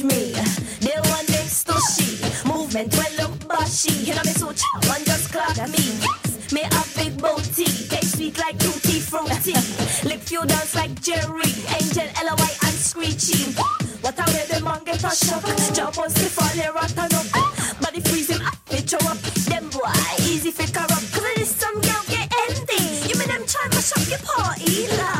and me. They want next to she. Movement well look bashy. You know me so chow and just clock me. Yes, me a big booty. Taste sweet like tutti fruity. Lip you dance like Jerry. Angel, L-O-Y and Screechy. What a way the man get a shock. Jump on stiff all the rotten up. Body freezing him, fit show up. Them boy, easy fit corrupt. Cause this some girl get empty. You mean them try to shop your party? Love,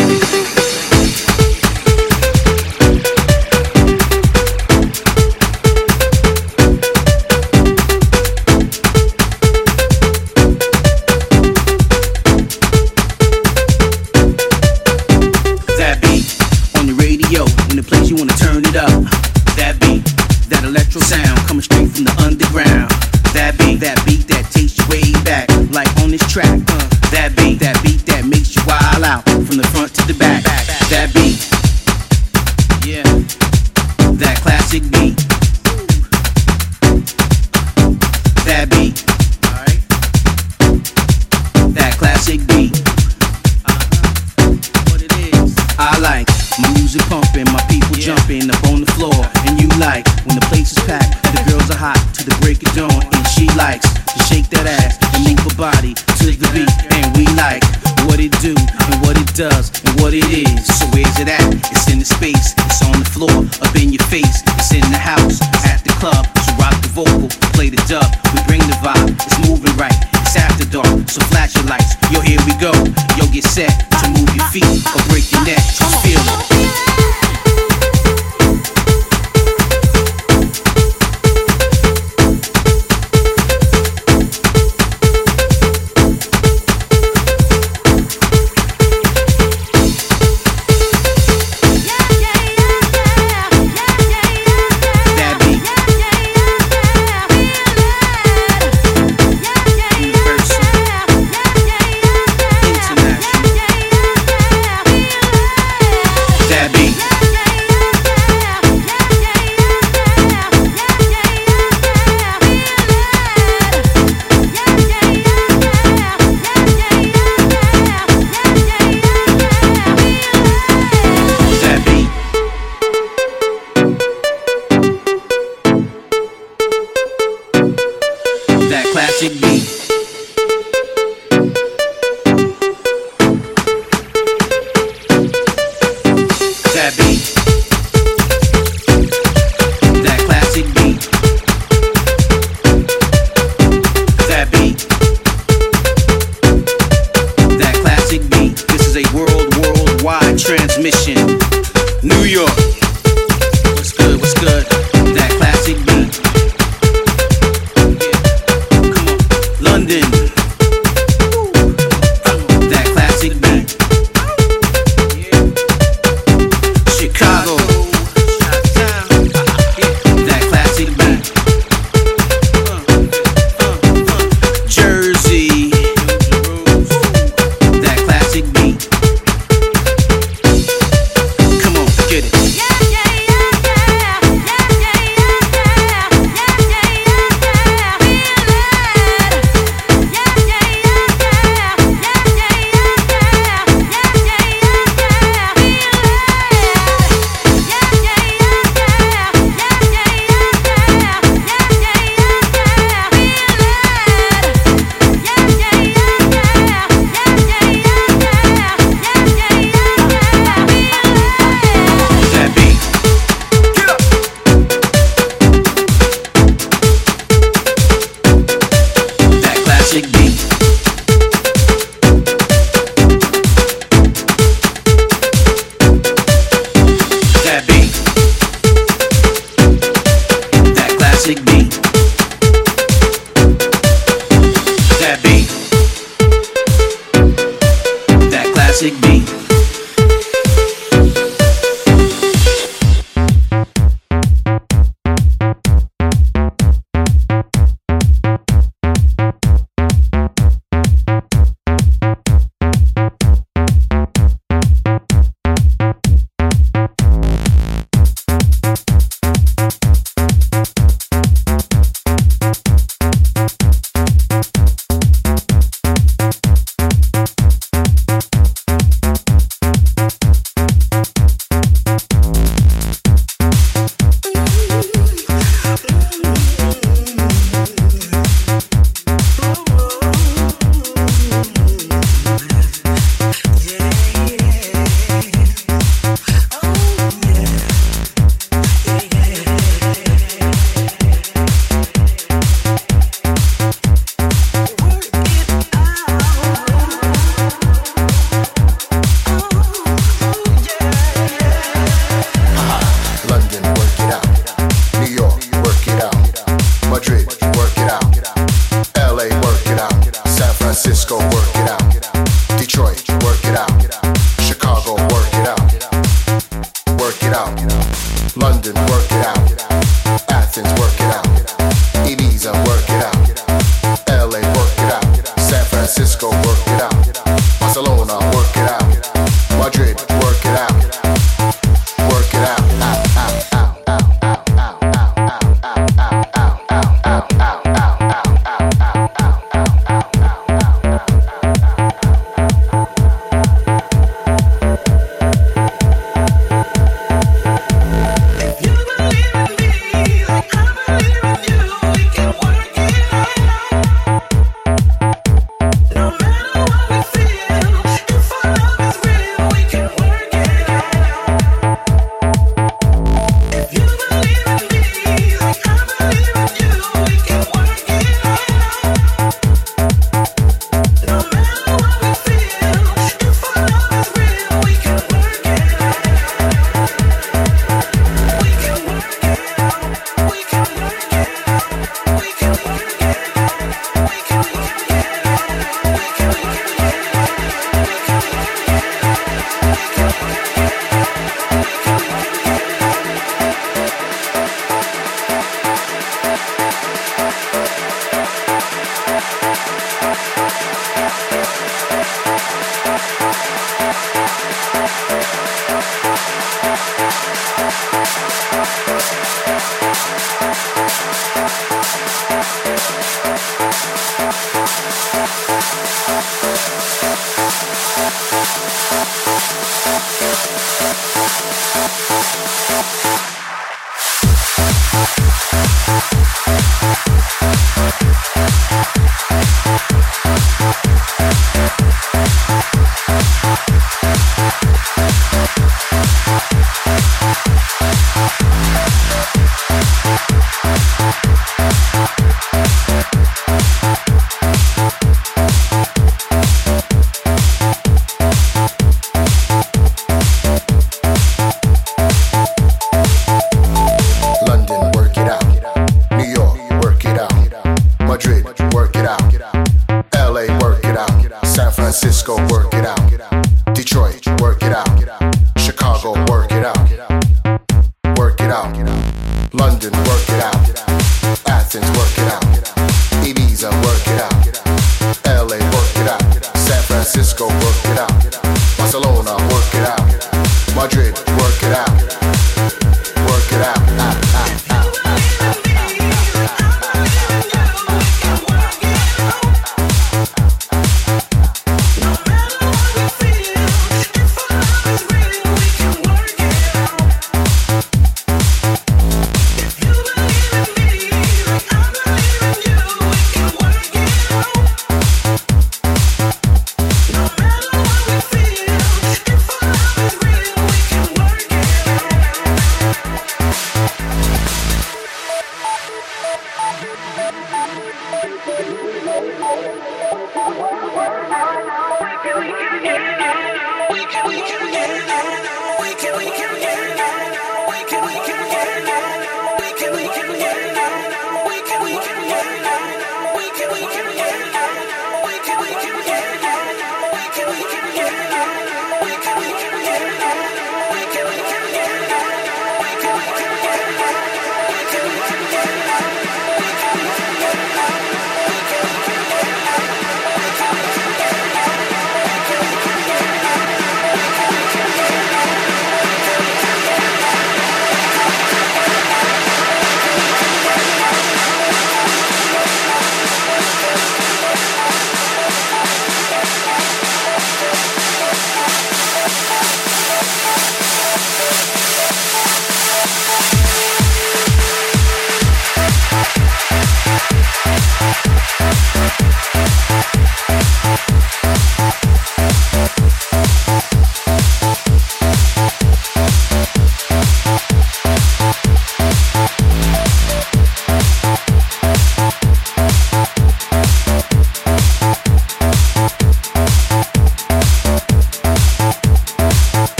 work it out.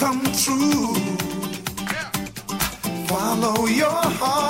come true. Follow your heart,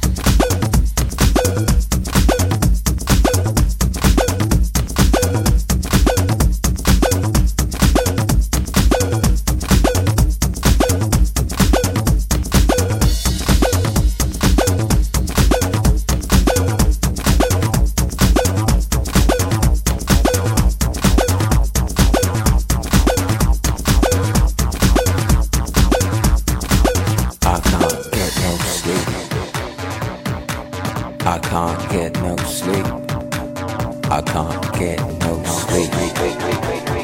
I can't get no sleep. I can't get no sleep.